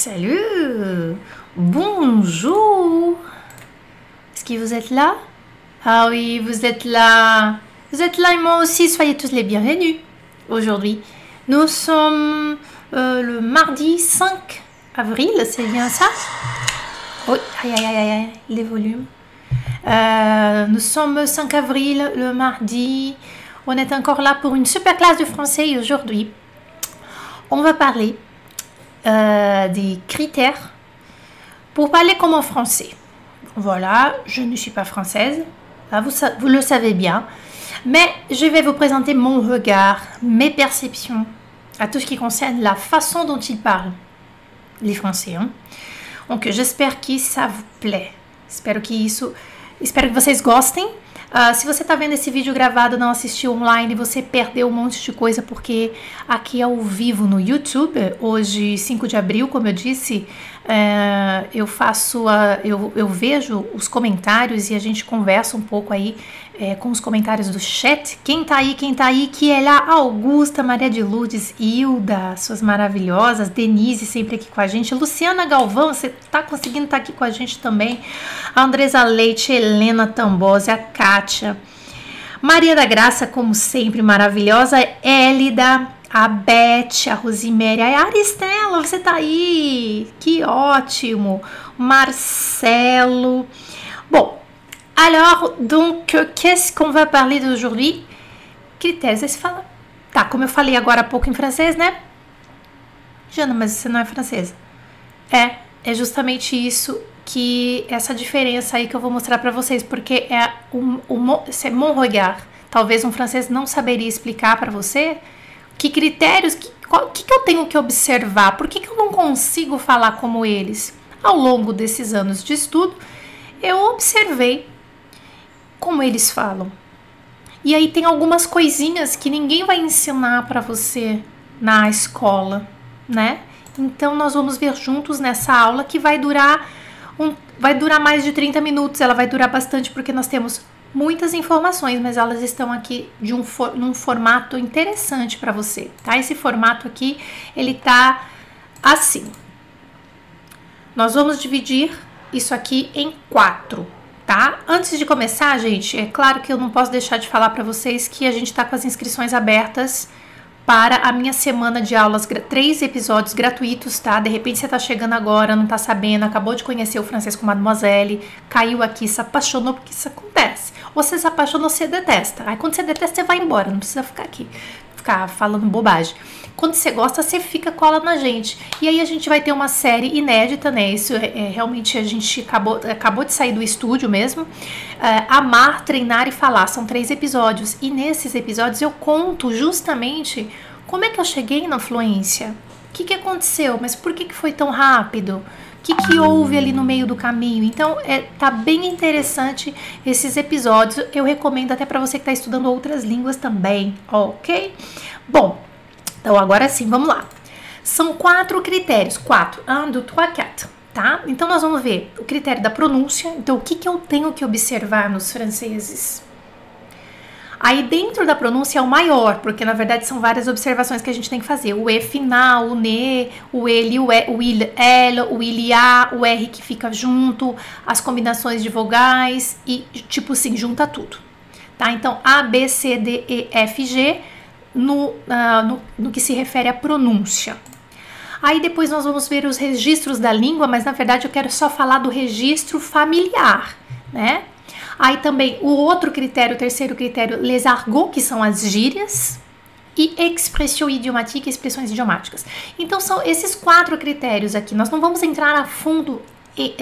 Salut Bonjour Est-ce que vous êtes là? Ah oui, vous êtes là Vous êtes là et moi aussi, soyez tous les bienvenus aujourd'hui. Nous sommes euh, le mardi 5 avril, c'est bien ça? Oui, aïe aïe aïe aïe, les volumes. Euh, nous sommes 5 avril, le mardi. On est encore là pour une super classe de français aujourd'hui. On va parler euh, des critères pour parler comme en français. Voilà, je ne suis pas française, ah, vous, vous le savez bien, mais je vais vous présenter mon regard, mes perceptions à tout ce qui concerne la façon dont ils parlent, les Français. Hein? Donc, j'espère que ça vous plaît. Espero que isso, espero que vocês gostem. Uh, se você está vendo esse vídeo gravado não assistiu online, você perdeu um monte de coisa, porque aqui é ao vivo no YouTube, hoje 5 de abril, como eu disse, uh, eu faço, a, eu, eu vejo os comentários e a gente conversa um pouco aí é, com os comentários do chat. Quem tá aí, quem tá aí, que é lá Augusta, Maria de Lourdes, Hilda, suas maravilhosas, Denise sempre aqui com a gente, Luciana Galvão, você tá conseguindo estar tá aqui com a gente também, a Andresa Leite, Helena Tambose, a Kátia, Maria da Graça, como sempre, maravilhosa, Élida, a Beth, a Rosiméria, a Aristela, você tá aí, que ótimo, Marcelo. Bom, Alors, donc, qu'est-ce qu'on va parler d'aujourd'hui? Critérios. Aí você fala, tá, como eu falei agora há pouco em francês, né? Jana, mas você não é francesa. É, é justamente isso que, essa diferença aí que eu vou mostrar para vocês, porque é um, é mon regard. Talvez um francês não saberia explicar para você que critérios, que, qual, que, que eu tenho que observar, por que, que eu não consigo falar como eles? Ao longo desses anos de estudo, eu observei como eles falam. E aí tem algumas coisinhas que ninguém vai ensinar para você na escola, né? Então nós vamos ver juntos nessa aula que vai durar um, vai durar mais de 30 minutos, ela vai durar bastante porque nós temos muitas informações, mas elas estão aqui de um for, num formato interessante para você, tá? Esse formato aqui, ele tá assim. Nós vamos dividir isso aqui em quatro, tá? Antes de começar, gente, é claro que eu não posso deixar de falar para vocês que a gente está com as inscrições abertas para a minha semana de aulas, três episódios gratuitos, tá? De repente você tá chegando agora, não tá sabendo, acabou de conhecer o francês com Mademoiselle, caiu aqui, se apaixonou, porque isso acontece. Ou você se apaixonou, você detesta. Aí quando você detesta, você vai embora, não precisa ficar aqui, ficar falando bobagem. Quando você gosta, você fica cola na gente. E aí a gente vai ter uma série inédita, né? Isso é, é realmente a gente acabou, acabou de sair do estúdio mesmo. É, Amar, treinar e falar são três episódios. E nesses episódios eu conto justamente como é que eu cheguei na fluência. O que, que aconteceu? Mas por que, que foi tão rápido? O que, que houve ali no meio do caminho? Então, é, tá bem interessante esses episódios. Eu recomendo até para você que está estudando outras línguas também, ok? Bom, então, agora sim, vamos lá. São quatro critérios. Quatro. Un, deux, trois. Tá? Então, nós vamos ver o critério da pronúncia. Então, o que, que eu tenho que observar nos franceses? Aí, dentro da pronúncia é o maior, porque na verdade são várias observações que a gente tem que fazer. O E final, o NE, o ELE, o, e, o IL, L, o ILA, o R que fica junto, as combinações de vogais e, tipo assim, junta tudo. Tá? Então, A, B, C, D, E, F, G no, uh, no, no que se refere à pronúncia. Aí depois nós vamos ver os registros da língua, mas na verdade eu quero só falar do registro familiar, né? Aí também o outro critério, o terceiro critério, les argots, que são as gírias, e expressão idiomatique, expressões idiomáticas. Então são esses quatro critérios aqui. Nós não vamos entrar a fundo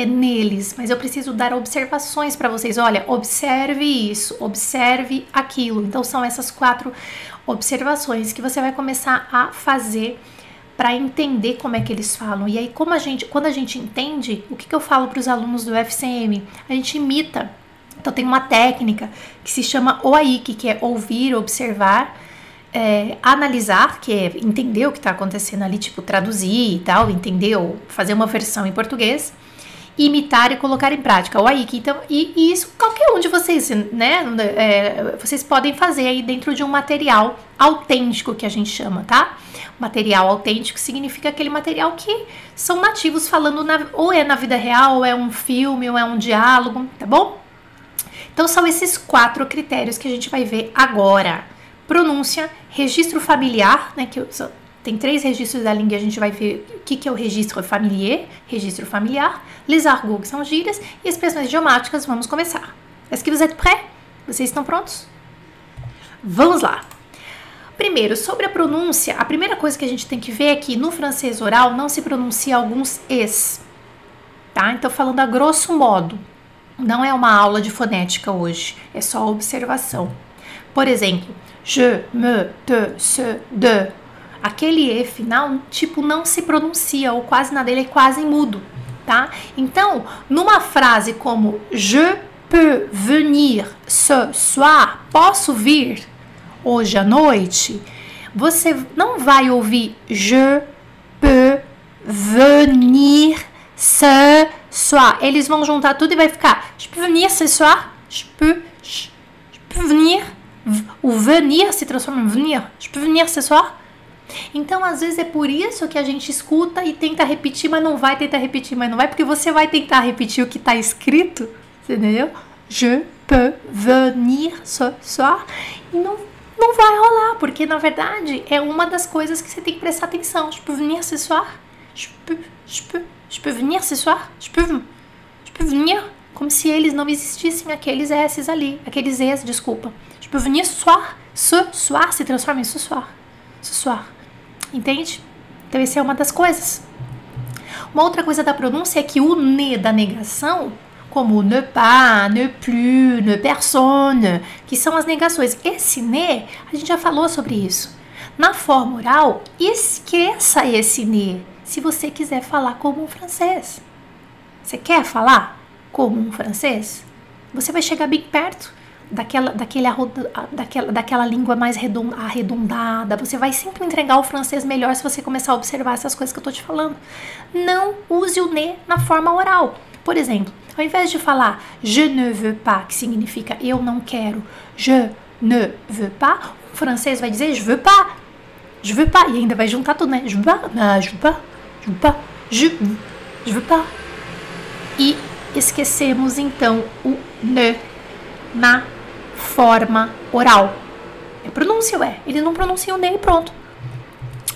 neles, mas eu preciso dar observações para vocês. Olha, observe isso, observe aquilo. Então são essas quatro observações que você vai começar a fazer para entender como é que eles falam. E aí, como a gente, quando a gente entende, o que, que eu falo para os alunos do FCM? A gente imita. Então tem uma técnica que se chama OAIC, que é ouvir, observar, é, analisar, que é entender o que está acontecendo ali, tipo traduzir e tal, entender ou fazer uma versão em português imitar e colocar em prática. O Aiki, então, e, e isso qualquer um de vocês, né? É, vocês podem fazer aí dentro de um material autêntico que a gente chama, tá? Material autêntico significa aquele material que são nativos falando na, ou é na vida real, ou é um filme, ou é um diálogo, tá bom? Então são esses quatro critérios que a gente vai ver agora. Pronúncia, registro familiar, né, que tem três registros da língua, a gente vai ver o que, que é o registro familiar, registro familiar, les argots, que são gírias, e expressões idiomáticas, vamos começar. Est-ce que vous êtes prêts? Vocês estão prontos? Vamos lá! Primeiro, sobre a pronúncia, a primeira coisa que a gente tem que ver é que no francês oral não se pronuncia alguns es, tá? Então, falando a grosso modo, não é uma aula de fonética hoje, é só observação. Por exemplo, je, me, te, se, de. Aquele E final, tipo, não se pronuncia, ou quase nada, ele é quase mudo, tá? Então, numa frase como je peux venir ce soir, posso vir hoje à noite, você não vai ouvir je peux venir ce soir. Eles vão juntar tudo e vai ficar je peux venir ce soir, je peux, je, je peux venir. O venir se transforma em venir. Je peux venir ce soir. Então, às vezes é por isso que a gente escuta e tenta repetir, mas não vai tentar repetir, mas não vai, porque você vai tentar repetir o que está escrito, entendeu? Je peux venir ce soir. E não não vai rolar, porque na verdade é uma das coisas que você tem que prestar atenção. Je peux venir ce soir? Je peux, je peux, je peux venir ce soir? Je peux, je peux venir? Como se eles não existissem, aqueles S's ali, aqueles E's, desculpa. Je peux venir ce soir? Ce soir se transforma em ce soir. Ce soir. Entende? Então, essa é uma das coisas. Uma outra coisa da pronúncia é que o ne da negação como ne pas, ne plus, ne personne, que são as negações. Esse ne, a gente já falou sobre isso. Na forma oral, esqueça esse ne se você quiser falar como um francês. Você quer falar como um francês? Você vai chegar bem perto daquela, daquele, daquela, daquela língua mais arredondada. Você vai sempre entregar o francês melhor se você começar a observar essas coisas que eu estou te falando. Não use o ne na forma oral. Por exemplo, ao invés de falar je ne veux pas, que significa eu não quero, je ne veux pas, o francês vai dizer je veux pas, je veux pas, e ainda vai juntar tudo, né? Je veux pas, je veux pas, veux pas, je, je veux pas. E esquecemos então o ne na forma oral. É pronúncia, ué. Ele não pronuncia o ne e pronto.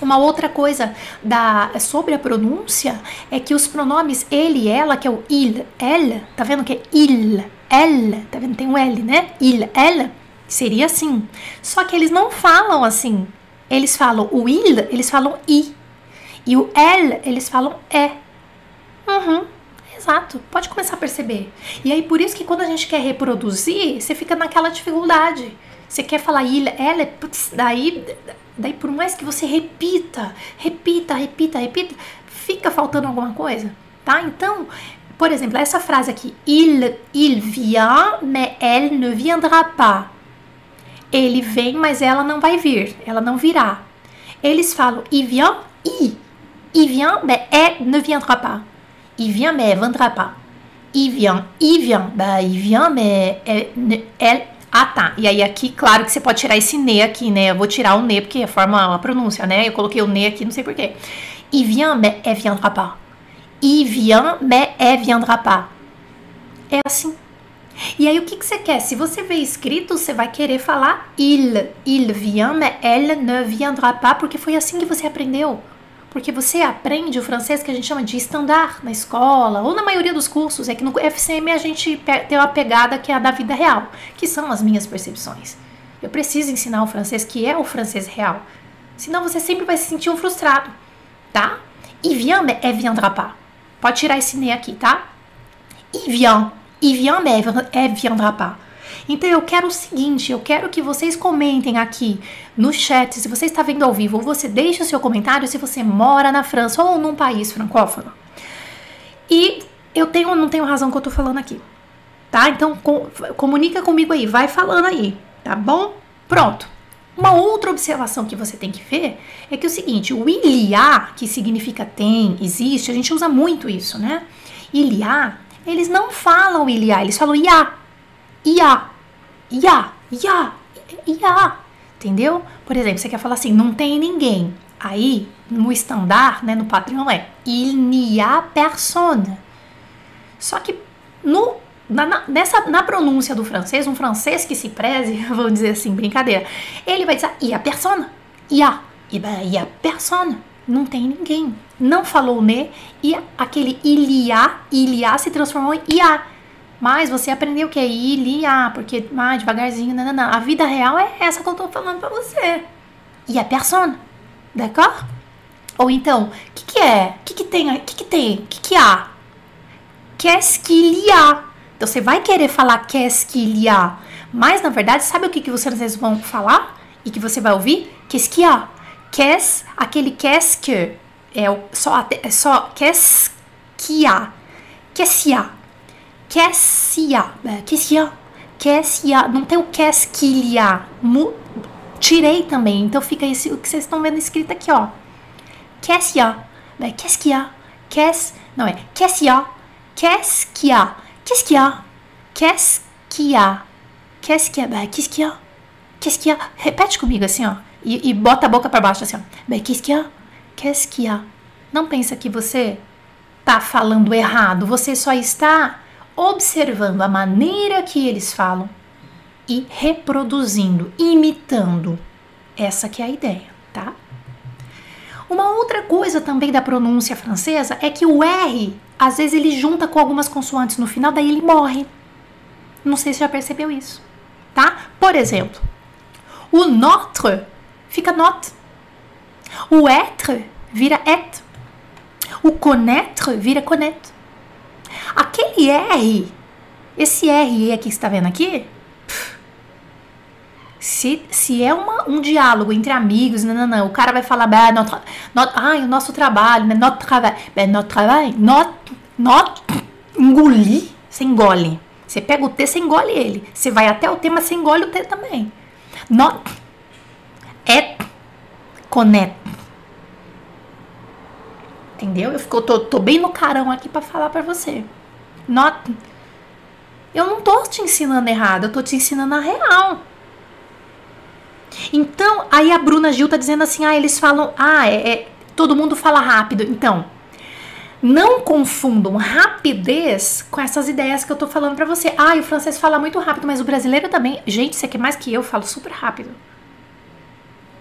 Uma outra coisa da, sobre a pronúncia é que os pronomes ele e ela, que é o il, ela, tá vendo que é il, ela, tá vendo? Tem um L, né? Il, ela, seria assim. Só que eles não falam assim. Eles falam o il, eles falam i. E o el, eles falam é. Uhum. Exato, pode começar a perceber. E aí, por isso que quando a gente quer reproduzir, você fica naquela dificuldade. Você quer falar il, ela, putz, daí Daí, por mais que você repita, repita, repita, repita, fica faltando alguma coisa, tá? Então, por exemplo, essa frase aqui, il, il vient, mais elle ne viendra pas. Ele vem, mas ela não vai vir, ela não virá. Eles falam, il vient, i. Il vient, mais elle ne viendra pas. Il vient, mais elle ne viendra pas. Il vient, il vient, bah, il vient, mais elle, elle ah, tá. E aí aqui, claro que você pode tirar esse ne aqui, né? Eu vou tirar o ne porque é forma, a pronúncia, né? Eu coloquei o ne aqui, não sei porquê. Il vient, mais elle viendra pas. Il vient, mais elle viendra pas. É assim. E aí o que, que você quer? Se você vê escrito, você vai querer falar il. Il vient, mais elle ne viendra pas, porque foi assim que você aprendeu. Porque você aprende o francês que a gente chama de estandar na escola, ou na maioria dos cursos. É que no FCM a gente tem uma pegada que é a da vida real, que são as minhas percepções. Eu preciso ensinar o francês que é o francês real. Senão você sempre vai se sentir um frustrado, tá? Il vient, mais elle viendra pas. Pode tirar esse ne aqui, tá? Il vient. Il vient, elle viendra pas. Então eu quero o seguinte, eu quero que vocês comentem aqui no chat, se você está vendo ao vivo, ou você deixa o seu comentário se você mora na França ou num país francófono. E eu tenho não tenho razão que eu tô falando aqui. Tá? Então com, comunica comigo aí, vai falando aí, tá bom? Pronto. Uma outra observação que você tem que ver é que é o seguinte, o ilia, que significa tem, existe, a gente usa muito isso, né? il y a, eles não falam il y a, eles falam ia, ia, ia, ia, ia. Entendeu? Por exemplo, você quer falar assim, não tem ninguém. Aí, no estandar, né, no padrão é il n'y a personne. Só que no, na, nessa, na pronúncia do francês, um francês que se preze, vamos dizer assim, brincadeira, ele vai dizer il y a personne, il y a, e ben, il y a personne, não tem ninguém. Não falou né, e aquele il y a, il y a se transformou em ia. Mas você aprendeu que é il y a, porque mais devagarzinho, não, não, não. A vida real é essa que eu tô falando pra você. E a personne, d'accord? Ou então, o que, que é? O que, que tem? O que, que tem? O que, que há? Qu'est-ce qu'il y a? Então você vai querer falar qu'est-ce qu'il y a. Mas na verdade, sabe o que, que vocês vão falar? E que você vai ouvir? Qu'est-ce qu'il y a? Qu'est-ce, aquele qu'est-ce que é só, é só qu'est-ce qu'il y a? Qu'est-ce qu'il y a? Qu'est-ce qu'il y a? Qu'est-ce qu'il y a? Qu'est-ce qu'il y a? Não tem o qu'est-ce qu'il y a. Tirei também. Então fica esse, o que vocês estão vendo escrito aqui, ó. Qu'est-ce qu'il y a? Qu'est-ce qu'il y a? Qu'est-ce... Não, é qu'est-ce qu'il y a? Qu'est-ce qu'il y a? Qu'est-ce qu'il y a? Qu'est-ce qu'il y a? Qu'est-ce qu'il y a? Qu'est-ce qu'il y a? Qu'est-ce qu'il y a? Repete comigo assim, ó. E, e bota a boca para baixo assim, ó. Qu'est-ce qu'il y a? Qu'est-ce qu'il y a? Não pensa que você tá falando errado. Você só está observando a maneira que eles falam e reproduzindo, imitando. Essa que é a ideia, tá? Uma outra coisa também da pronúncia francesa é que o R, às vezes ele junta com algumas consoantes no final, daí ele morre. Não sei se já percebeu isso, tá? Por exemplo, o notre fica not. O être vira et. O connaître vira connaître. Aquele R, esse R aqui que está vendo aqui, se, se é uma, um diálogo entre amigos, não, não, não, o cara vai falar, bah, ai, o nosso trabalho, né, notre travail, ben, notre travail, notre, notre, engolir, você engole. Você pega o T, você engole ele. Você vai até o T, mas você engole o T também. Not, é, conecta. Entendeu? Eu fico, tô, tô bem no carão aqui para falar para você. Not, eu não tô te ensinando errado, eu tô te ensinando a real. Então, aí a Bruna Gil tá dizendo assim: ah, eles falam, ah, é, é todo mundo fala rápido. Então, não confundam rapidez com essas ideias que eu tô falando para você. Ah, o francês fala muito rápido, mas o brasileiro também. Gente, você quer mais que eu, falo super rápido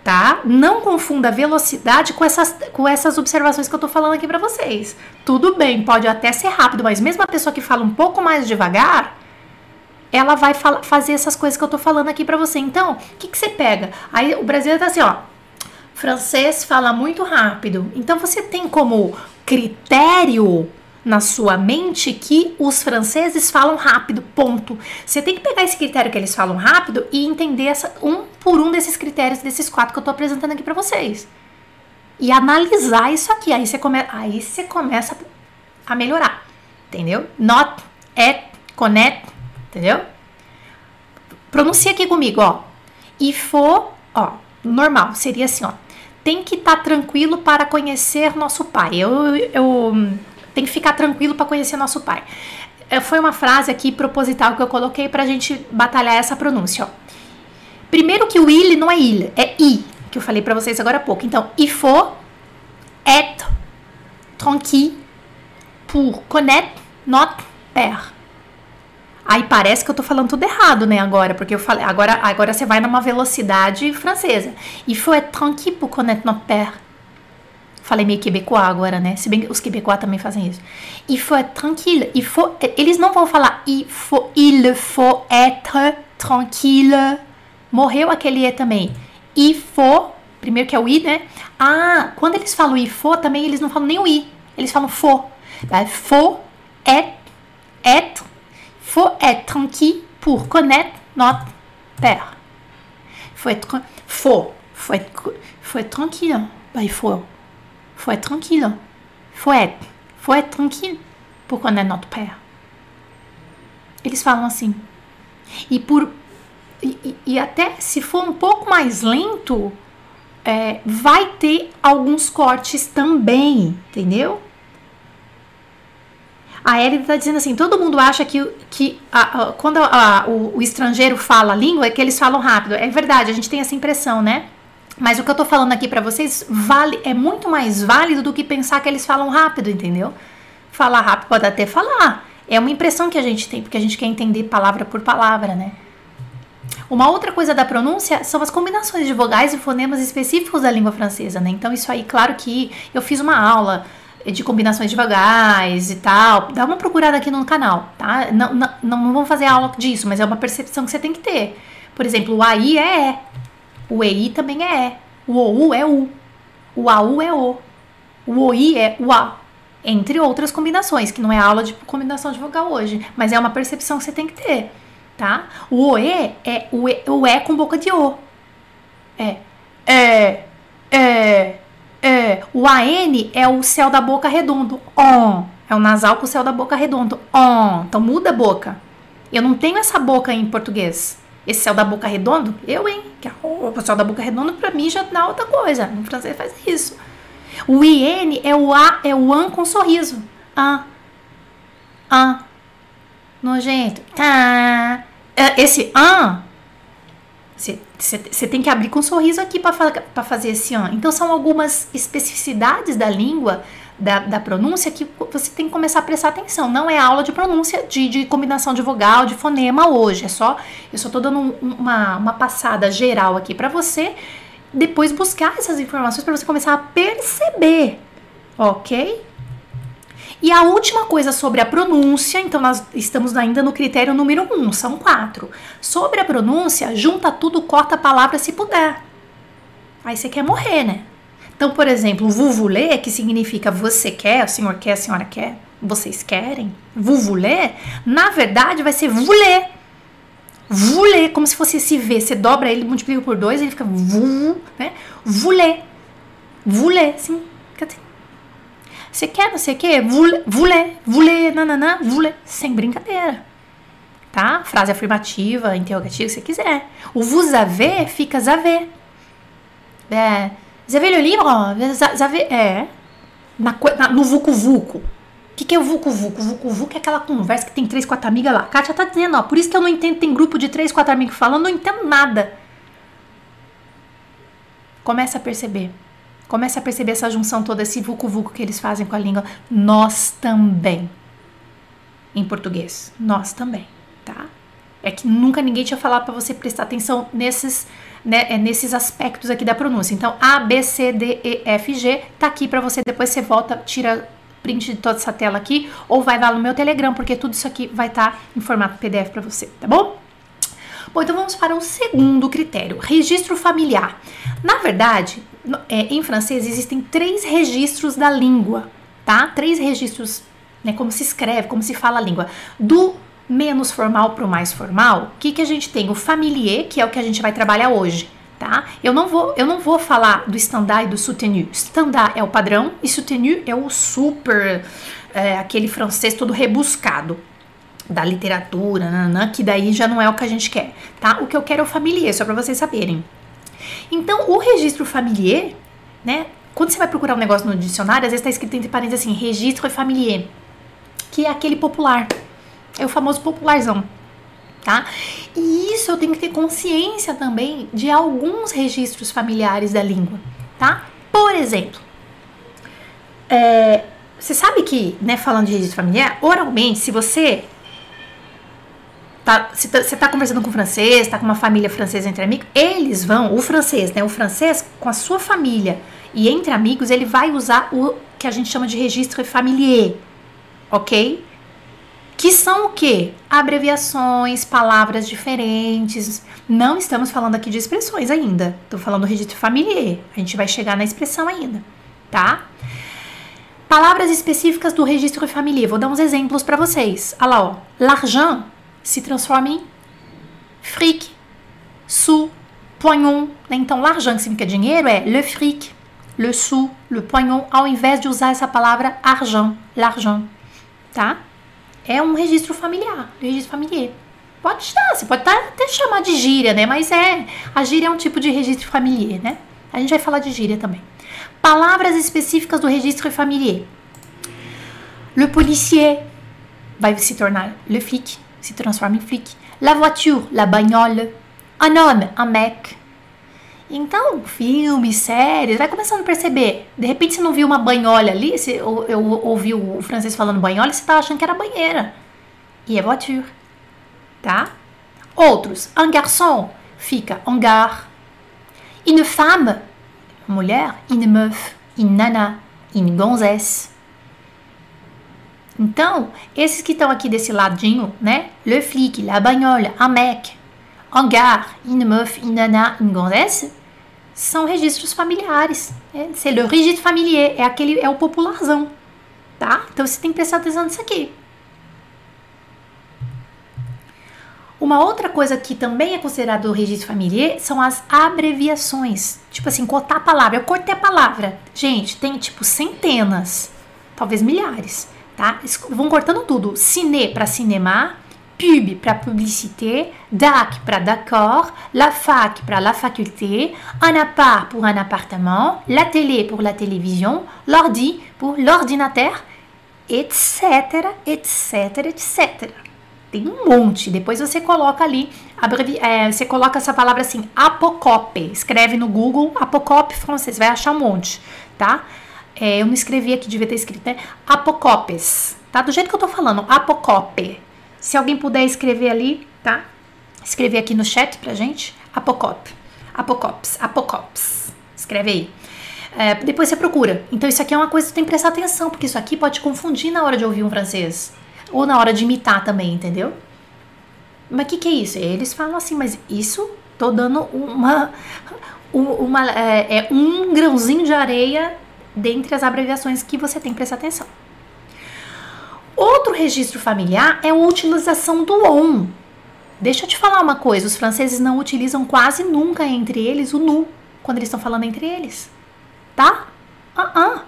tá? Não confunda velocidade com essas, com essas observações que eu tô falando aqui para vocês. Tudo bem, pode até ser rápido, mas mesmo a pessoa que fala um pouco mais devagar, ela vai fazer essas coisas que eu tô falando aqui para você. Então, o que, que você pega? Aí o brasileiro tá assim, ó. Francês fala muito rápido. Então você tem como critério na sua mente que os franceses falam rápido, ponto. Você tem que pegar esse critério que eles falam rápido e entender essa, um por um desses critérios, desses quatro que eu tô apresentando aqui para vocês. E analisar isso aqui. Aí você, come, aí você começa a melhorar, entendeu? Not, at, connect, entendeu? Pronuncia aqui comigo, ó. E for, ó, normal, seria assim, ó. Tem que estar tá tranquilo para conhecer nosso pai. Eu, eu tem que ficar tranquilo para conhecer nosso pai. É, foi uma frase aqui proposital que eu coloquei para a gente batalhar essa pronúncia. Ó. Primeiro que o il não é il, é i, que eu falei para vocês agora há pouco. Então, il faut être tranquille pour connaître notre père. Aí parece que eu tô falando tudo errado, né, agora, porque eu falei, agora, agora você vai numa velocidade francesa. Il faut être tranquille pour connaître notre père. Falei meio quebecois agora, né? Se bem que os quebecois também fazem isso. Il faut être tranquille. Il faut, eles não vão falar il faut, il faut être tranquille. Morreu aquele E também. Il faut, primeiro que é o I, né? Ah, quando eles falam il faut, também eles não falam nem o I. Eles falam faut. Faut être, être, faut être tranquille pour connaître notre père. Faut être, faut, faut être, faut être tranquille. Bah, il faut faut être tranquille. Faut être. Faut être tranquille pour connaître notre père. Eles falam assim. E por e, e até se for um pouco mais lento, é, vai ter alguns cortes também, entendeu? A Elida está dizendo assim: todo mundo acha que, que a, a, quando a, o, o, estrangeiro fala a língua é que eles falam rápido. É verdade, a gente tem essa impressão, né? Mas o que eu tô falando aqui para vocês vale, é muito mais válido do que pensar que eles falam rápido, entendeu? Falar rápido pode até falar. É uma impressão que a gente tem, porque a gente quer entender palavra por palavra, né? Uma outra coisa da pronúncia são as combinações de vogais e fonemas específicos da língua francesa, né? Então, isso aí, claro que eu fiz uma aula de combinações de vogais e tal. Dá uma procurada aqui no canal, tá? Não, não, não vamos fazer aula disso, mas é uma percepção que você tem que ter. Por exemplo, o AI é. O EI também é E. O OU é U. O AU é O. O OI é o A. Entre outras combinações, que não é aula de combinação de vogal hoje, mas é uma percepção que você tem que ter, tá? O OE é o E, o e com boca de O. É. É. É. É, o AN é o céu da boca redondo. On. É o nasal com o céu da boca redondo. On. Então muda a boca. Eu não tenho essa boca em português. Esse céu da boca redondo, eu, hein? Que a roupa, céu da boca redondo, pra mim já dá outra coisa. No francês faz isso. O IN é o A, é o AN com sorriso. Ah. Ah. Nojento. Tá. Esse AN você tem que abrir com um sorriso aqui para fazer esse an. Então, são algumas especificidades da língua, da, da, pronúncia, que você tem que começar a prestar atenção. Não é aula de pronúncia, de, de combinação de vogal, de fonema hoje. É só, eu só estou dando um, uma, uma passada geral aqui para você, depois buscar essas informações para você começar a perceber, ok? E a última coisa sobre a pronúncia, então nós estamos ainda no critério número um, são quatro. Sobre a pronúncia, junta tudo, corta a palavra se puder. Aí você quer morrer, né? Então, por exemplo, vuvulê, que significa você quer, o senhor quer, a senhora quer, vocês querem, vuvulê, na verdade vai ser vulê. Vulê, como se fosse esse V, você dobra ele, multiplica por dois, ele fica vu, né? Vulê. Vulê, sim. Você quer não sei o quê? Voulez, voulez, nananã, voulez. Sem brincadeira. Tá? Frase afirmativa, interrogativa, se você quiser. O vous avez fica zavé. É. Avez le livre? Vous avez, é. Na, na, no vucu vucu. O que, que é o vucu vucu? Vucu vucu é aquela conversa que tem três, quatro amigas lá. Kátia tá dizendo, ó. Por isso que eu não entendo, tem grupo de três, quatro amigos falando, não entendo nada. Começa a perceber. Comece a perceber essa junção toda, esse vucu-vucu que eles fazem com a língua. Nós também. Em português. Nós também, tá? É que nunca ninguém tinha falado para você prestar atenção nesses, né, é, nesses aspectos aqui da pronúncia. Então, A, B, C, D, E, F, G tá aqui para você. Depois você volta, tira print de toda essa tela aqui ou vai lá no meu Telegram, porque tudo isso aqui vai estar tá em formato PDF para você, tá bom? Bom, então vamos para o segundo critério, registro familiar. Na verdade, é, em francês existem três registros da língua, tá? Três registros, né? Como se escreve, como se fala a língua. Do menos formal para o mais formal, o que, que a gente tem? O familier, que é o que a gente vai trabalhar hoje, tá? Eu não vou, eu não vou falar do standard e do soutenu. Standard é o padrão e soutenu é o super, é, aquele francês todo rebuscado da literatura, que daí já não é o que a gente quer, tá? O que eu quero é o familiar, só para vocês saberem. Então, o registro familiar, né? Quando você vai procurar um negócio no dicionário, às vezes está escrito entre parênteses assim, registro familiar, que é aquele popular. É o famoso popularzão, tá? E isso eu tenho que ter consciência também de alguns registros familiares da língua, tá? Por exemplo, é, você sabe que, né, falando de registro familiar, oralmente, se você tá, você tá, tá conversando com francês, tá com uma família francesa entre amigos, eles vão, o francês, né? O francês com a sua família e entre amigos, ele vai usar o que a gente chama de registro familiar, ok? Que são o quê? Abreviações, palavras diferentes. Não estamos falando aqui de expressões ainda. Estou falando do registro familiar. A gente vai chegar na expressão ainda, tá? Palavras específicas do registro familiar. Vou dar uns exemplos para vocês. Olha lá, ó. L'argent se transforma em fric, sou, poignon. Né? Então, l'argent, que significa dinheiro, é le fric, le sou, le poignon, ao invés de usar essa palavra argent, l'argent, tá? É um registro familiar, registro familiar. Pode estar, você pode até chamar de gíria, né? Mas é, a gíria é um tipo de registro familiar, né? A gente vai falar de gíria também. Palavras específicas do registro familiar. Le policier, vai se tornar le flic, se transforma em flic. La voiture, la bagnole. Un homme, un mec. Então, filmes, séries, vai começando a perceber. De repente você não viu uma banhola ali, você, ou, eu ouvi o francês falando banhola, você estava achando que era banheira. E é voiture. Tá? Outros. Un garçon fica un gare. Une femme, mulher, une meuf, une nana, une gonzesse. Então, esses que estão aqui desse ladinho, né? Le flic, la bagnole, un mec, un gare, une meuf, une nana, une gonzesse, são registros familiares. É, c'est le registre familier, é aquele, é o popularzão, tá? Então você tem que prestar atenção nisso aqui. Uma outra coisa que também é considerado o registro familiar são as abreviações. Tipo assim, cortar a palavra. Eu cortei a palavra. Gente, tem tipo centenas, talvez milhares, tá? Vão cortando tudo. Ciné para cinema, pub para publicité, DAC para d'accord, la fac para la faculté, un appart pour un appartement, la télé pour la télévision, l'ordi pour l'ordinateur, etc, etc, etc. Tem um monte. Depois você coloca ali, é, você coloca essa palavra assim, apocope. Escreve no Google apocope francês, vai achar um monte, tá? É, eu não escrevi aqui, devia ter escrito, né? Apocopes, tá? Do jeito que eu tô falando, apocope. Se alguém puder escrever ali, tá? Escrever aqui no chat pra gente, apocope. Apocopes, apocopes. Escreve aí. É, depois você procura. Então isso aqui é uma coisa que você tem que prestar atenção, porque isso aqui pode confundir na hora de ouvir um francês. Ou na hora de imitar também, entendeu? Mas o que, que é isso? Eles falam assim, mas isso tô dando uma. uma é, é um grãozinho de areia dentre as abreviações que você tem que prestar atenção. Outro registro familiar é a utilização do on. Deixa eu te falar uma coisa: os franceses não utilizam quase nunca entre eles o nu quando eles estão falando entre eles, tá? Uh -uh.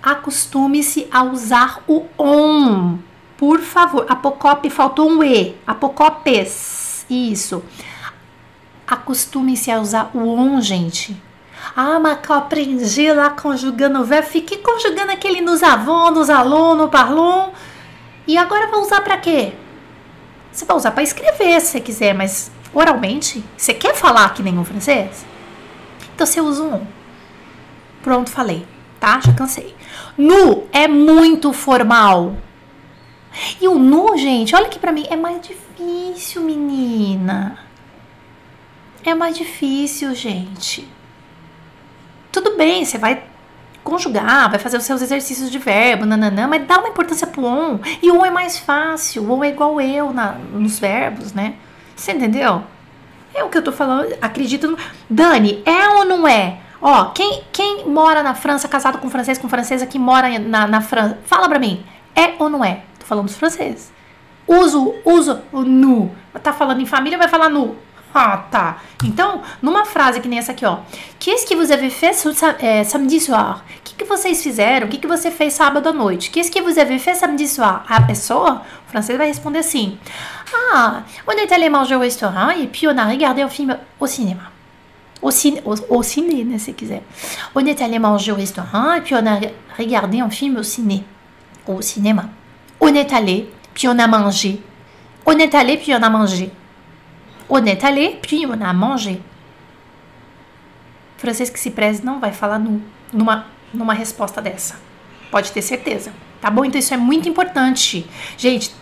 Acostume-se a usar o on. Por favor, apocope, faltou um E. Apocopes. Isso. Acostume-se a usar o on, gente. Ah, mas que eu aprendi lá conjugando o verbo. Fiquei conjugando aquele nos avons, nos alons, no parlons. E agora vou usar para quê? Você vai usar para escrever se você quiser, mas oralmente, você quer falar que nem francês? Então você usa um. Pronto, falei, tá? Já cansei. Nu é muito formal. E o nu, gente, olha que para mim é mais difícil, menina. É mais difícil, gente. Tudo bem, você vai conjugar, vai fazer os seus exercícios de verbo, nananã, mas dá uma importância pro on. E o on é mais fácil, o on é igual eu na, nos verbos, né? Você entendeu? É o que eu tô falando, acredito no... Dani, é ou não é? Ó, quem, quem mora na França, casado com francês, com francesa, que mora na, na França, fala pra mim, é ou não é? falando francês. Uso, uso o nu. Tá falando em família, vai falar nu. Ah, tá. Então, numa frase que nem essa aqui, ó. Qu'est-ce que vous avez fait samedi soir? O que, que vocês fizeram? O que, que você fez sábado à noite? Qu'est-ce que vous avez fait samedi soir? A pessoa, o francês vai responder assim. Ah, on est allé manger au restaurant et puis on a regardé un film au cinéma. Au, cin au, au ciné, né, se quiser. On est allé manger au restaurant et puis on a regardé un film au ciné. Au cinéma. On est allé, puis on a mangé. On est allé, puis on a mangé. On est allé, puis on a mangé. Francês que se preze não vai falar nu numa, numa resposta dessa. Pode ter certeza. Tá bom? Então isso é muito importante. Gente,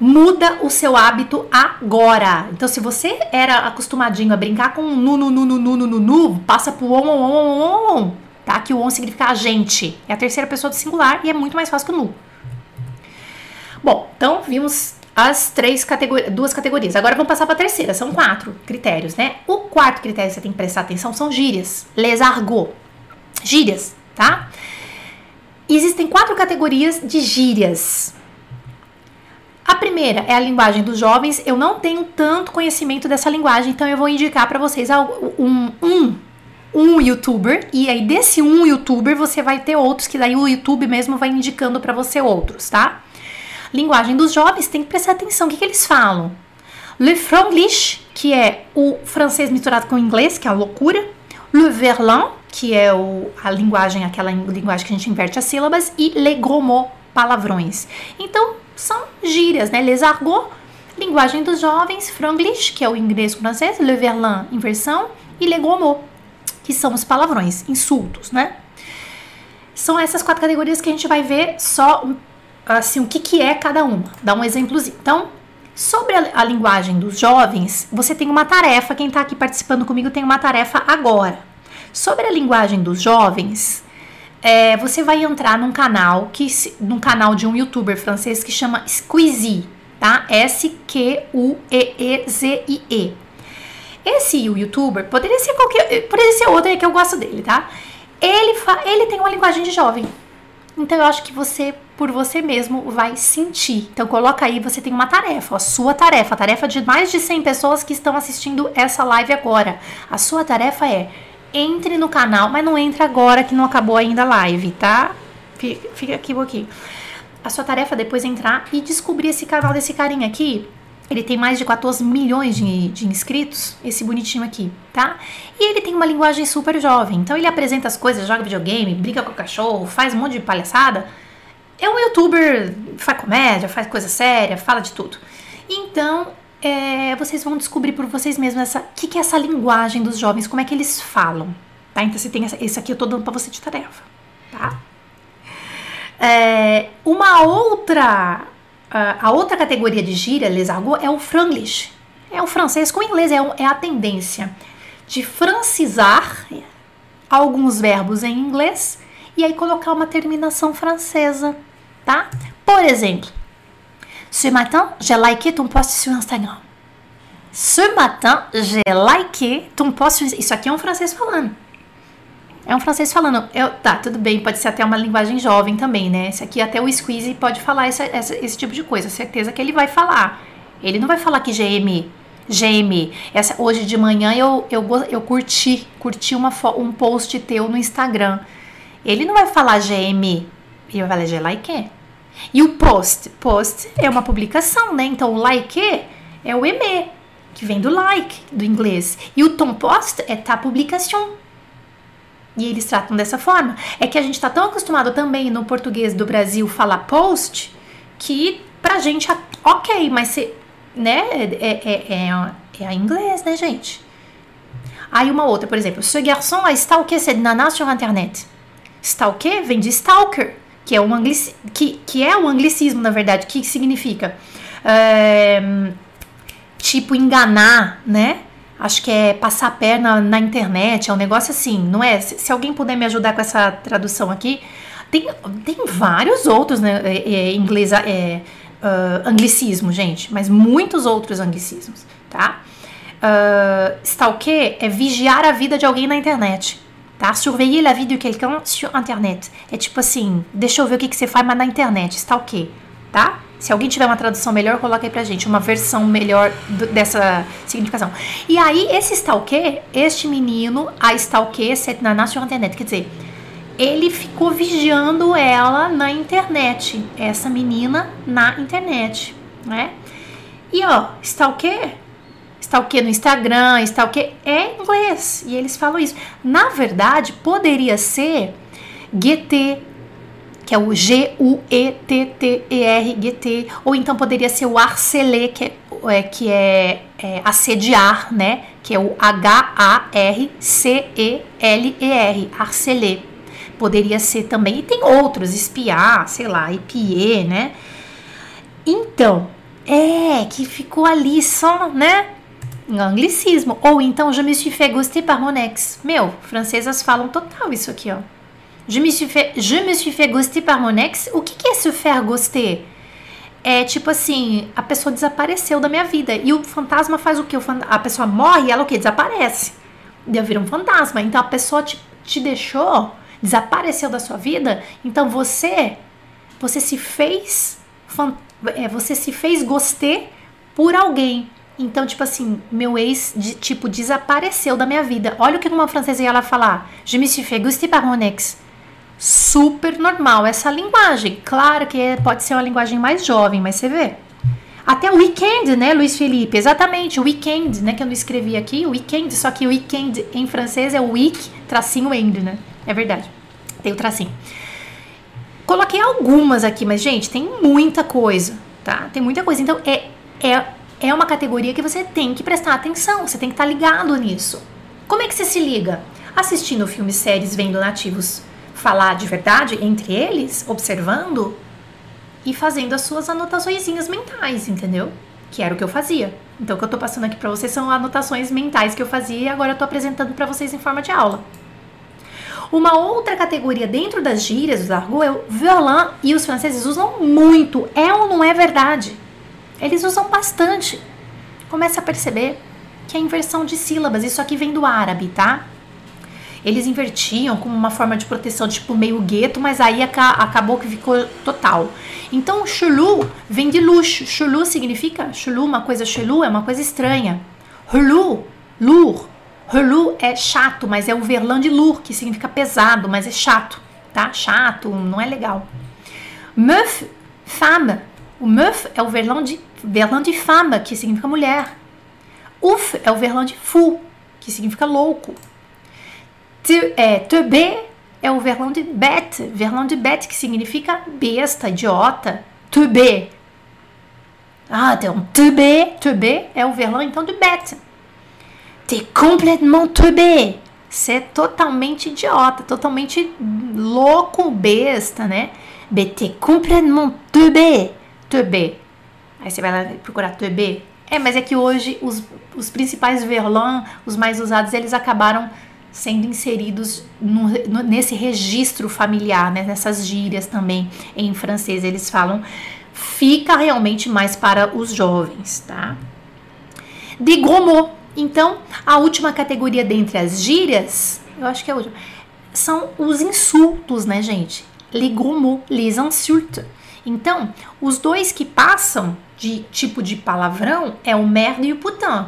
muda o seu hábito agora. Então, se você era acostumadinho a brincar com nu, nu, nu, nu, nu, nu, nu, nu passa pro on, on, on, on, on, tá? Que o on significa agente. É a terceira pessoa do singular e é muito mais fácil que o nu. Bom, então vimos as três categorias, duas categorias. Agora vamos passar para a terceira, são quatro critérios, né? O quarto critério que você tem que prestar atenção são gírias, les argots. Gírias, tá? Existem quatro categorias de gírias. A primeira é a linguagem dos jovens. Eu não tenho tanto conhecimento dessa linguagem, então eu vou indicar para vocês um, um, um youtuber. E aí, desse um youtuber, você vai ter outros, que daí o YouTube mesmo vai indicando para você outros, tá? Linguagem dos jovens, tem que prestar atenção. O que, que eles falam? Le franglish, que é o francês misturado com o inglês, que é a loucura. Le verlan, que é o, a linguagem, aquela linguagem que a gente inverte as sílabas. E le gros mots, palavrões. Então, são gírias, né? Les argots, linguagem dos jovens, franglish, que é o inglês francês, le verlan, inversão, e le gros mots, que são os palavrões, insultos, né? São essas quatro categorias que a gente vai ver só assim o que, que é cada uma. Dá um exemplozinho. Então, sobre a, a linguagem dos jovens, você tem uma tarefa. Quem está aqui participando comigo tem uma tarefa agora. Sobre a linguagem dos jovens, é, você vai entrar num canal que num canal de um youtuber francês que chama Squeezie, tá? S Q U E E Z I E. Esse youtuber poderia ser qualquer, poderia ser outro que eu gosto dele, tá? Ele, fa, ele tem uma linguagem de jovem. Então eu acho que você, por você mesmo, vai sentir. Então coloca aí, você tem uma tarefa, a sua tarefa, a tarefa de mais de 100 pessoas que estão assistindo essa live agora. A sua tarefa é entre no canal, mas não entra agora que não acabou ainda a live, tá? Fica, fica aqui um pouquinho. A sua tarefa é depois entrar e descobrir esse canal desse carinha aqui ele tem mais de 14 milhões de, de, inscritos, esse bonitinho aqui, tá? E ele tem uma linguagem super jovem. Então ele apresenta as coisas, joga videogame, briga com o cachorro, faz um monte de palhaçada. É um youtuber, faz comédia, faz coisa séria, fala de tudo. Então, é, vocês vão descobrir por vocês mesmos o que, que é essa linguagem dos jovens, como é que eles falam, tá? Então, você tem essa, esse aqui eu tô dando pra você de tarefa, tá? É, uma outra a outra categoria de gíria, les argots, é o franglish. É o francês com o inglês, é, é a tendência de francisar alguns verbos em inglês e aí colocar uma terminação francesa, tá? Por exemplo, Ce matin, j'ai liké ton post sur Instagram. Ce matin, j'ai liké ton post Isso aqui é um francês falando. É um francês falando, eu, tá, tudo bem, pode ser até uma linguagem jovem também, né? Esse aqui até o Squeezie pode falar esse tipo de coisa, certeza que ele vai falar. Ele não vai falar que GM, GM. Essa, hoje de manhã eu, eu, eu curti, curti uma, um post teu no Instagram. Ele não vai falar GM, ele vai falar G like. E o post, post é uma publicação, né? Então o like é o eme, que vem do like, do inglês. E o tom post é ta publication e eles tratam dessa forma. É que a gente está tão acostumado também no português do Brasil falar post que pra gente, ok, mas se, né, é, é, é, é a inglês, né, gente? Aí uma outra, por exemplo, ce garçon a stalké cette nana sur internet. Stalker vem de stalker, que é um, que, que é um anglicismo, na verdade, que significa é, tipo enganar, né? acho que é passar a perna na internet, é um negócio assim, não é? Se, se alguém puder me ajudar com essa tradução aqui, tem, tem vários outros, né? É, é, inglês, é, uh, anglicismo, gente, mas muitos outros anglicismos, tá? Uh, stalker é vigiar a vida de alguém na internet, tá? Surveiller la vie de quelqu'un sur internet. É tipo assim, deixa eu ver o que, que você faz, mas na internet, stalker, tá? Se alguém tiver uma tradução melhor, coloca aí pra gente, uma versão melhor do, dessa significação. E aí, esse stalker, este menino, a stalker, na sur internet, quer dizer, ele ficou vigiando ela na internet, essa menina na internet, né? E ó, stalker, stalker no Instagram, stalker é inglês, e eles falam isso. Na verdade, poderia ser GT, que é o G-U-E-T-T-E-R, G-T, ou então poderia ser o arcelê, que é, é que é, é, assediar, né? Que é o H-A-R-C-E-L-E-R, arcelê. Poderia ser também, e tem outros, espiar, sei lá, epier, né? Então, é, que ficou ali só, né? Em anglicismo. Ou então, je me suis fait ghoster par mon ex. Meu, francesas falam total isso aqui, ó. Je me suis fait, je me suis fait ghoster par mon ex. O que, que é se faire ghoster? É tipo assim, a pessoa desapareceu da minha vida. E o fantasma faz o que? A pessoa morre e ela o que? Desaparece. Deu vira um fantasma. Então a pessoa te, te deixou, desapareceu da sua vida. Então você, você se fez, é, você se fez gostei por alguém. Então, tipo assim, meu ex, de, tipo, desapareceu da minha vida. Olha o que uma francesa ia lá falar. Je me suis fait ghoster par mon ex super normal essa linguagem. Claro que pode ser uma linguagem mais jovem, mas você vê. Até o weekend, né, Luiz Felipe? Exatamente, o weekend, né, que eu não escrevi aqui, o weekend, só que o weekend em francês é week, tracinho end, né? É verdade. Tem o tracinho. Coloquei algumas aqui, mas, gente, tem muita coisa, tá? Tem muita coisa. Então, é, é, é uma categoria que você tem que prestar atenção, você tem que estar tá ligado nisso. Como é que você se liga? Assistindo filmes, séries, vendo nativos falar de verdade entre eles, observando e fazendo as suas anotações mentais, entendeu? Que era o que eu fazia. Então, o que eu tô passando aqui para vocês são anotações mentais que eu fazia e agora eu tô apresentando para vocês em forma de aula. Uma outra categoria dentro das gírias do argot é o violin e os franceses usam muito. É ou não é verdade? Eles usam bastante. Começa a perceber que é inversão de sílabas. Isso aqui vem do árabe, tá? Eles invertiam como uma forma de proteção, tipo meio gueto, mas aí acabou que ficou total. Então, chulu vem de luxo. Chulu significa chulu, uma coisa chulu é uma coisa estranha. Hulu, lur, Relu é chato, mas é o verlan de lourd, que significa pesado, mas é chato, tá? Chato, não é legal. Meuf, femme. O meuf é o verlan de, verlan de femme, que significa mulher. Uf é o verlan de fou, que significa louco. Te, é, é o verlan de bête, verlan de bête, que significa besta, idiota. Teubé. Ah, então, teubé, teubé é o verlan então de bête. T'es complètement teubé. Você é totalmente idiota, totalmente louco, besta, né? T'es complètement teubé. Teubé. Aí você vai lá procurar teubé. É, mas é que hoje os, os principais verlan, os mais usados, eles acabaram sendo inseridos no, no, nesse registro familiar, né? nessas gírias também em francês eles falam, fica realmente mais para os jovens, tá? De gros mots, então, a última categoria dentre as gírias, eu acho que é a última, são os insultos, né, gente? Les gros mots, les insultes. Então, os dois que passam de tipo de palavrão é o merde e o putain.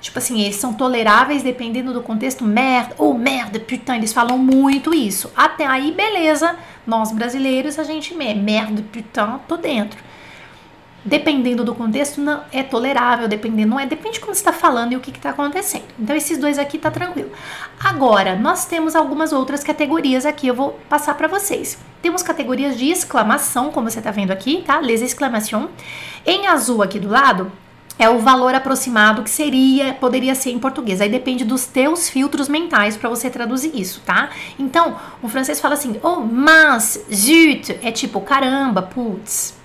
Tipo assim, eles são toleráveis dependendo do contexto. Merda, ou oh, merda, putain, eles falam muito isso. Até aí, beleza. Nós brasileiros, a gente merda, putain, tô dentro dependendo do contexto, não é tolerável, dependendo, não é, depende de como você está falando e o que está acontecendo. Então, esses dois aqui tá tranquilo. Agora, nós temos algumas outras categorias aqui, eu vou passar para vocês. Temos categorias de exclamação, como você está vendo aqui, tá? Les exclamations. Em azul aqui do lado, é o valor aproximado que seria, poderia ser em português. Aí depende dos teus filtros mentais para você traduzir isso, tá? Então, o francês fala assim: "Oh, mas, zut", é tipo caramba, putz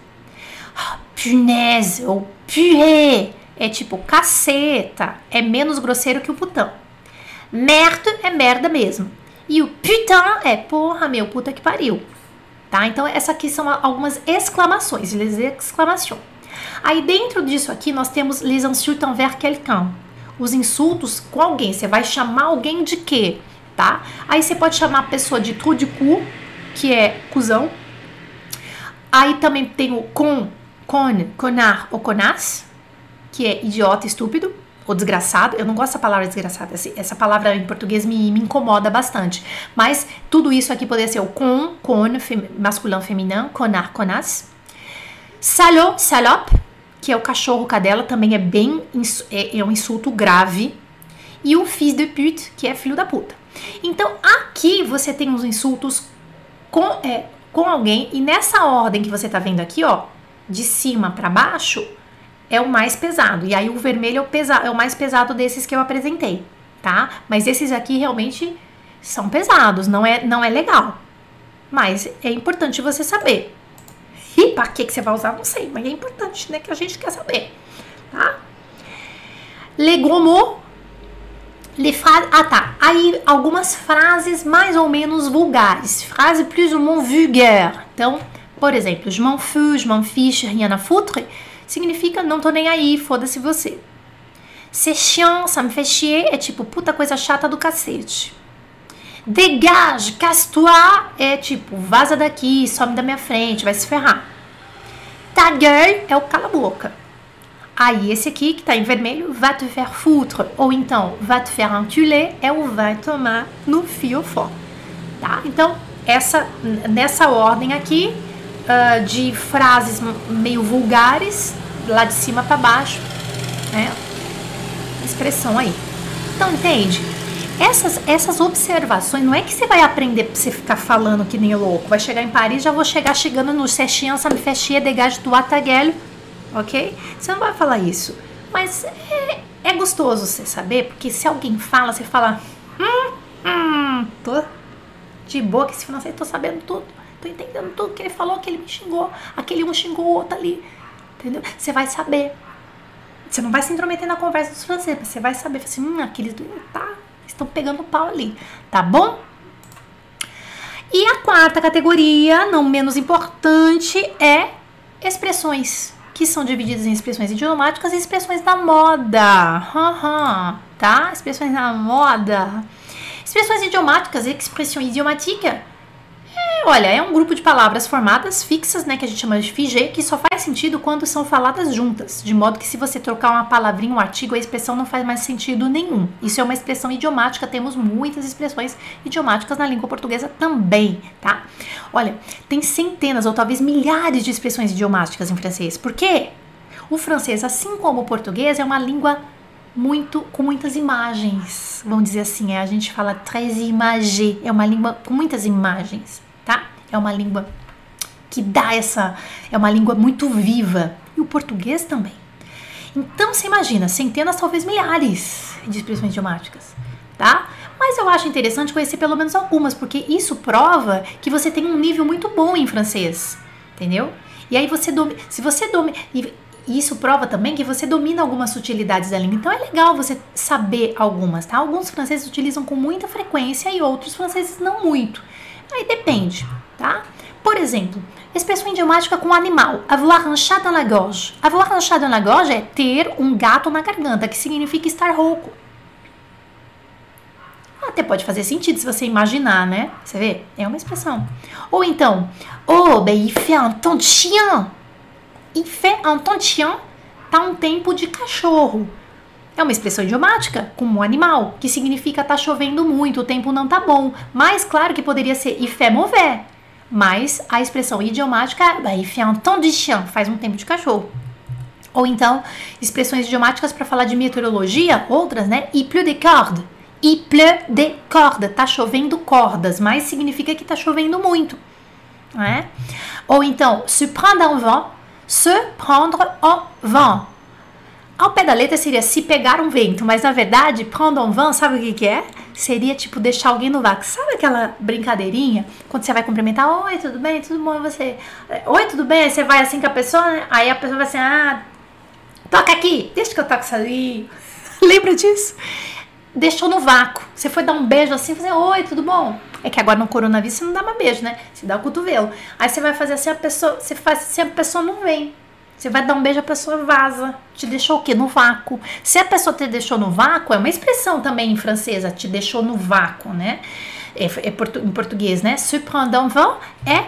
punaise ou purée é tipo caceta, é menos grosseiro que o putão. Merde é merda mesmo. E o putain é porra, meu, puta que pariu. Tá? Então, essas aqui são algumas exclamações, les exclamations. Aí, dentro disso aqui, nós temos les insultes envers quelqu'un. Os insultos com alguém. Você vai chamar alguém de quê? Tá? Aí, você pode chamar a pessoa de trou de cu, que é cuzão. Aí, também tem o com, con, conar ou conas, que é idiota, estúpido ou desgraçado. Eu não gosto dessa palavra desgraçada. Essa palavra em português me, me incomoda bastante. Mas tudo isso aqui poderia ser o con, con, fem, masculino, feminino, conar, conas. Salop, salop, que é o cachorro cadela, também é bem é, é um insulto grave. E o fils de pute, que é filho da puta. Então aqui você tem os insultos com, é, com alguém, e nessa ordem que você tá vendo aqui, ó, de cima para baixo é o mais pesado. E aí o vermelho é o, é o mais pesado desses que eu apresentei, tá? Mas esses aqui realmente são pesados, não é, não é legal. Mas é importante você saber. E para que, que você vai usar, não sei, mas é importante, né? Que a gente quer saber, tá? Phrases. Ah, tá. Aí algumas frases mais ou menos vulgares. Frase plus ou moins vulgaire. Então, por exemplo, je m'en fous, je m'en fiche, rien à foutre, significa não tô nem aí, foda-se você. C'est chiant, ça me fait chier, é tipo puta coisa chata do cacete. Dégage, casse-toi, é tipo vaza daqui, some da minha frente, vai se ferrar. Ta gueule é o cala boca. Aí esse aqui que tá em vermelho, va te faire foutre, ou então va te faire enculer, é o vai tomar no fiofó. Tá? Então, essa nessa ordem aqui, uh, de frases meio vulgares, lá de cima para baixo, né? Expressão aí. Então, entende? essas, essas observações, não é que você vai aprender pra você ficar falando que nem louco. Vai chegar em Paris, já vou chegar chegando no Sechinha, ça me fait chier, dégage do Ataguelho, ok? Você não vai falar isso. Mas é, é gostoso você saber, porque se alguém fala, você fala, hum, hum, tô de boa que esse francês, tô sabendo tudo, tô entendendo tudo que ele falou, que ele me xingou, aquele um xingou o outro ali, entendeu? Você vai saber. Você não vai se intrometer na conversa dos franceses, você vai saber, assim, hum, aqueles do tá, estão pegando pau ali, tá bom? E a quarta categoria, não menos importante, é expressões, que são divididas em expressões idiomáticas e expressões da moda. Uhum, tá? Expressões da moda. Expressões idiomáticas, expressão idiomática, olha, é um grupo de palavras formadas fixas, né, que a gente chama de figê, que só faz sentido quando são faladas juntas, de modo que se você trocar uma palavrinha, um artigo, a expressão não faz mais sentido nenhum. Isso é uma expressão idiomática, temos muitas expressões idiomáticas na língua portuguesa também, tá? Olha, tem centenas ou talvez milhares de expressões idiomáticas em francês. Por quê? O francês, assim como o português, é uma língua muito com muitas imagens. Vamos dizer assim, é, a gente fala très imagé, é uma língua com muitas imagens? É uma língua que dá essa, é uma língua muito viva. E o português também. Então você imagina, centenas, talvez milhares de expressões idiomáticas, tá? Mas eu acho interessante conhecer pelo menos algumas, porque isso prova que você tem um nível muito bom em francês, entendeu? E aí você domina, se você domina, e isso prova também que você domina algumas sutilidades da língua. Então é legal você saber algumas, tá? Alguns franceses utilizam com muita frequência e outros franceses não muito. Aí depende, tá? Por exemplo, expressão idiomática com animal. Avoir un chat dans la gorge. Avoir un chat dans la gorge é ter um gato na garganta, que significa estar rouco. Até pode fazer sentido se você imaginar, né? Você vê? É uma expressão. Ou então, oh, ben il fait un temps de chien. Il fait un temps de chien tá um tempo de cachorro. É uma expressão idiomática, como animal, que significa tá chovendo muito, o tempo não tá bom. Mas claro que poderia ser il fait. Mas a expressão idiomática é bah, il fait un temps de chien, faz um tempo de cachorro. Ou então, expressões idiomáticas para falar de meteorologia, outras, né? Il pleut des cordes. Il pleut des cordes. Tá chovendo cordas, mas significa que tá chovendo muito. Né? Ou então, se prendre un vent se prendre en vent. Ao pé da letra seria se pegar um vento, mas na verdade, prendre en vent, sabe o que, que é? Seria tipo deixar alguém no vácuo. Sabe aquela brincadeirinha? Quando você vai cumprimentar, oi, tudo bem? Tudo bom? E você, oi, tudo bem? Aí você vai assim com a pessoa, né? Aí a pessoa vai assim, ah, toca aqui, deixa que eu toco isso ali. Lembra disso? Deixou no vácuo. Você foi dar um beijo assim, fazer, oi, tudo bom? É que agora no coronavírus você não dá mais beijo, né? Você dá o cotovelo. Aí você vai fazer assim, a pessoa, você faz assim, a pessoa não vem. Você vai dar um beijo, a pessoa vaza. Te deixou o quê? No vácuo. Se a pessoa te deixou no vácuo, é uma expressão também em francesa, te deixou no vácuo, né? É, é portu, em português, né? En vent é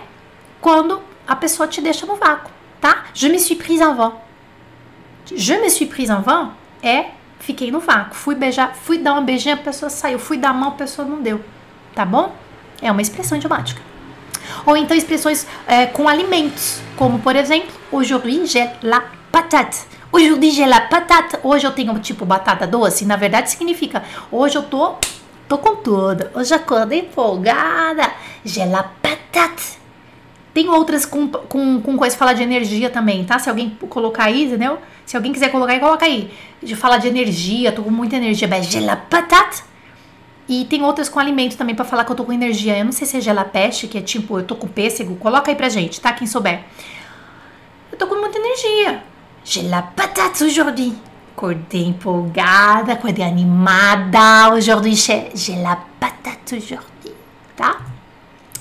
quando a pessoa te deixa no vácuo, tá? Je me suis prise en vent. Je me suis prise en vent é fiquei no vácuo. Fui beijar, fui dar uma beijinha, a pessoa saiu. Fui dar a mão, a pessoa não deu. Tá bom? É uma expressão idiomática. Ou então expressões é, com alimentos, como por exemplo, aujourd'hui j'ai la patate. Aujourd'hui j'ai la patate. Hoje eu tenho tipo batata doce. Na verdade significa hoje eu tô, tô com tudo. Hoje acordei empolgada. J'ai la patate. Tem outras com, com, com coisa falar de energia também, tá? Se alguém colocar aí, entendeu? Se alguém quiser colocar aí, coloca aí. De falar de energia, tô com muita energia. J'ai la patate. E tem outras com alimento também para falar que eu tô com energia. Eu não sei se é gelapeste, que é tipo, eu tô com pêssego. Coloca aí pra gente, tá? Quem souber. Eu tô com muita energia. J'ai la patate aujourd'hui. Acordei empolgada, acordei animada. Aujourd'hui, j'ai la patate aujourd'hui, tá?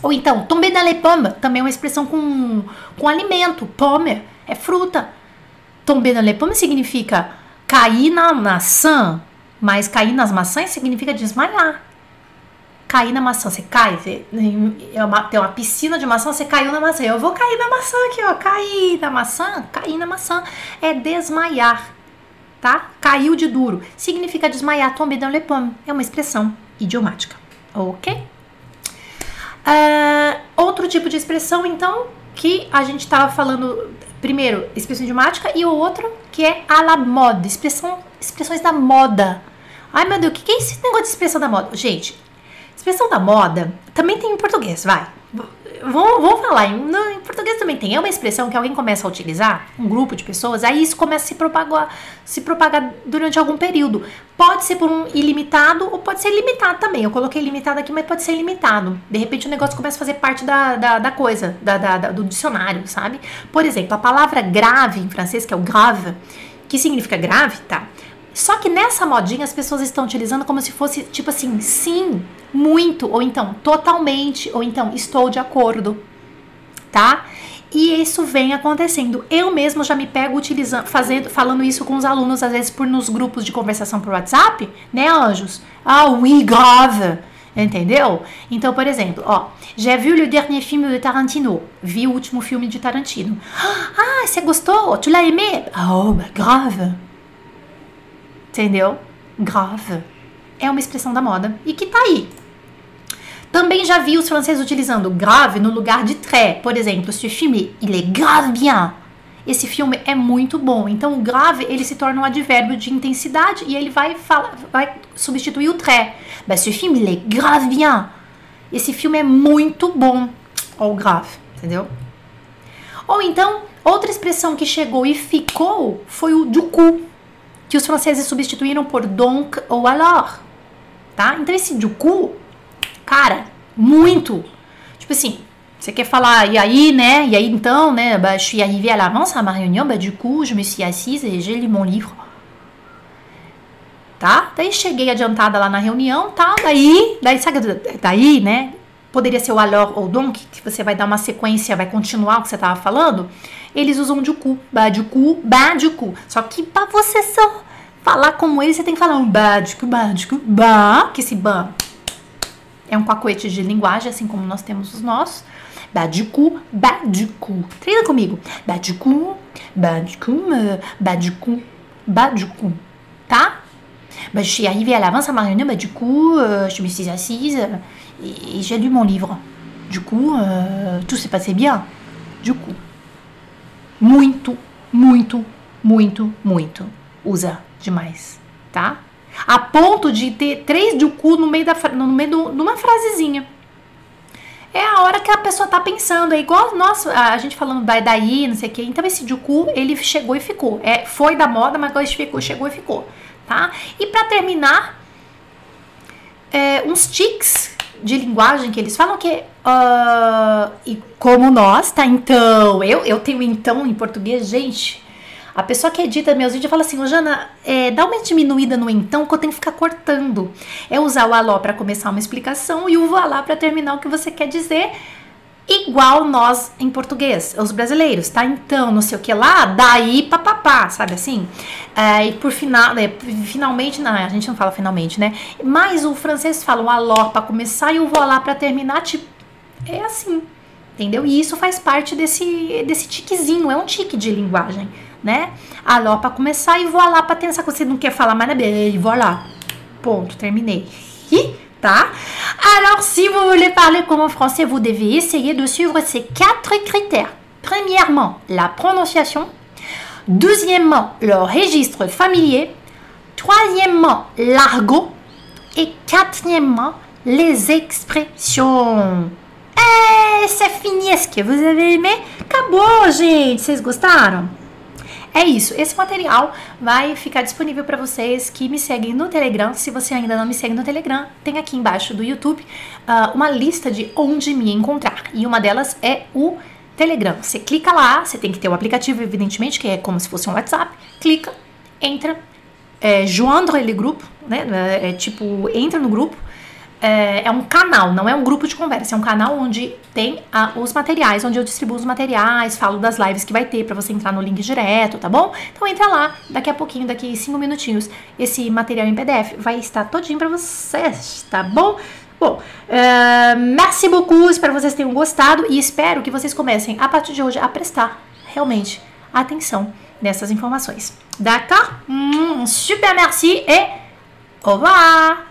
Ou então, tomber dans les pommes, também é uma expressão com, com alimento. Pomme é fruta. Tomber dans les pommes significa cair na maçã, mas cair nas maçãs significa desmaiar. Cair na maçã, você cai, é uma, tem uma piscina de maçã, você caiu na maçã. Eu vou cair na maçã aqui, ó. Cair na maçã, cair na maçã é desmaiar, tá? Caiu de duro. Significa desmaiar, tomber dans les pommes. É uma expressão idiomática, ok? Uh, outro tipo de expressão, então, que a gente estava falando, primeiro, expressão idiomática, e o outro que é a la mode, expressão, expressões da moda. Ai meu Deus, o que, que é esse negócio de expressão da moda? Gente, expressão da moda também tem em português, vai. Vamos falar, em, em português também tem. É uma expressão que alguém começa a utilizar, um grupo de pessoas, aí isso começa a se propagar, se propagar durante algum período. Pode ser por um ilimitado ou pode ser limitado também. Eu coloquei limitado aqui, mas pode ser ilimitado. De repente o negócio começa a fazer parte da, da, da coisa, da, da, do dicionário, sabe? Por exemplo, a palavra grave em francês, que é o grave, que significa grave, tá? Só que nessa modinha as pessoas estão utilizando como se fosse tipo assim, sim, muito, ou então totalmente, ou então estou de acordo, tá? E isso vem acontecendo. Eu mesmo já me pego utilizando, fazendo, falando isso com os alunos, às vezes por nos grupos de conversação por WhatsApp, né, anjos? Ah, oui, grave. Entendeu? Então, por exemplo, ó, j'ai vu le dernier film de Tarantino. Vi o último filme de Tarantino. Ah, você gostou? Tu l'as aimé? Oh, grave. Entendeu? Grave. É uma expressão da moda e que tá aí. Também já vi os franceses utilizando grave no lugar de très. Por exemplo, ce filme, il est grave bien. Esse filme é muito bom. Então, o grave, ele se torna um advérbio de intensidade e ele vai, falar, vai substituir o très. Ben, ce filme, il est grave bien. Esse filme é muito bom. Ou grave, entendeu? Ou então, outra expressão que chegou e ficou foi o du coup, que os franceses substituíram por donc ou alors. Tá? Então, esse du coup Cara, muito. Tipo assim, você quer falar, e aí, né? E aí então, né? Bah, je suis arrivée à l'avance à ma réunion, bah, du coup, je me suis assise et j'ai lu mon livre. Tá? Daí cheguei adiantada lá na reunião, tá? Daí, daí, sabe, daí, né? Poderia ser o alors ou donc, que você vai dar uma sequência, vai continuar o que você tava falando. Eles usam du bah, du du coup. Só que pra você só falar como eles, você tem que falar um bah, du du coup, bah, que esse bah é um pacote de linguagem, assim como nós temos os nossos. Badiku, badiku. Treina comigo. Badiku, badiku, badiku, badiku. Tá? Bah, je suis arrivée à l'avance à ma réunion, bah, du coup, euh, je me suis assise et, j'ai lu mon livre. Du coup, euh, tout s'est passé bien. Du coup. Muito, muito, muito, muito. Usa demais, tá? a ponto de ter três de cu no meio, da, no meio do, de uma frasezinha. É a hora que a pessoa tá pensando, é igual nós, a gente falando vai daí, não sei o que. Então esse cu, ele chegou e ficou. É, foi da moda, mas agora ficou, chegou e ficou, tá? E para terminar, é, uns tics de linguagem que eles falam que uh, e como nós, tá? Então, eu, eu tenho então em português, gente, a pessoa que edita meus vídeos fala assim, ô Jana, é, dá uma diminuída no então que eu tenho que ficar cortando. É usar o aló para começar uma explicação e o voilá para terminar o que você quer dizer, igual nós em português, os brasileiros, tá? Então, não sei o que lá, daí papapá, sabe assim? É, e por final, é, finalmente, não, a gente não fala finalmente, né? Mas o francês fala o aló para começar e o voilá para terminar, tipo, é assim, entendeu? E isso faz parte desse, desse tiquezinho, é um tique de linguagem né? Alors, para começar, e voilà, para ter essa coisa, você não quer falar mais nada, e voilà. Ponto, terminei. Alors, si vous voulez parler comme en français, vous devez essayer de suivre ces quatre critères. Premièrement, la prononciation. Deuxièmement, le registre familier. Troisièmement, l'argot. Et quatrièmement, les expressions. É, c'est fini. Est-ce que vous avez aimé? Acabou, gente. Vocês gostaram? É isso. Esse material vai ficar disponível para vocês que me seguem no Telegram. Se você ainda não me segue no Telegram, tem aqui embaixo do YouTube uh, uma lista de onde me encontrar. E uma delas é o Telegram. Você clica lá, você tem que ter o aplicativo, evidentemente, que é como se fosse um WhatsApp. Clica, entra, é, joindre le grupo, né? É, é tipo, entra no grupo é, é, um canal, não é um grupo de conversa, é um canal onde tem a, os materiais, onde eu distribuo os materiais, falo das lives que vai ter para você entrar no link direto, tá bom? Então entra lá, daqui a pouquinho, daqui cinco minutinhos, esse material em PDF vai estar todinho para vocês, tá bom? Bom, uh, merci beaucoup, espero que vocês tenham gostado e espero que vocês comecem a partir de hoje a prestar realmente atenção nessas informações. D'accord? Hum, super merci e au revoir!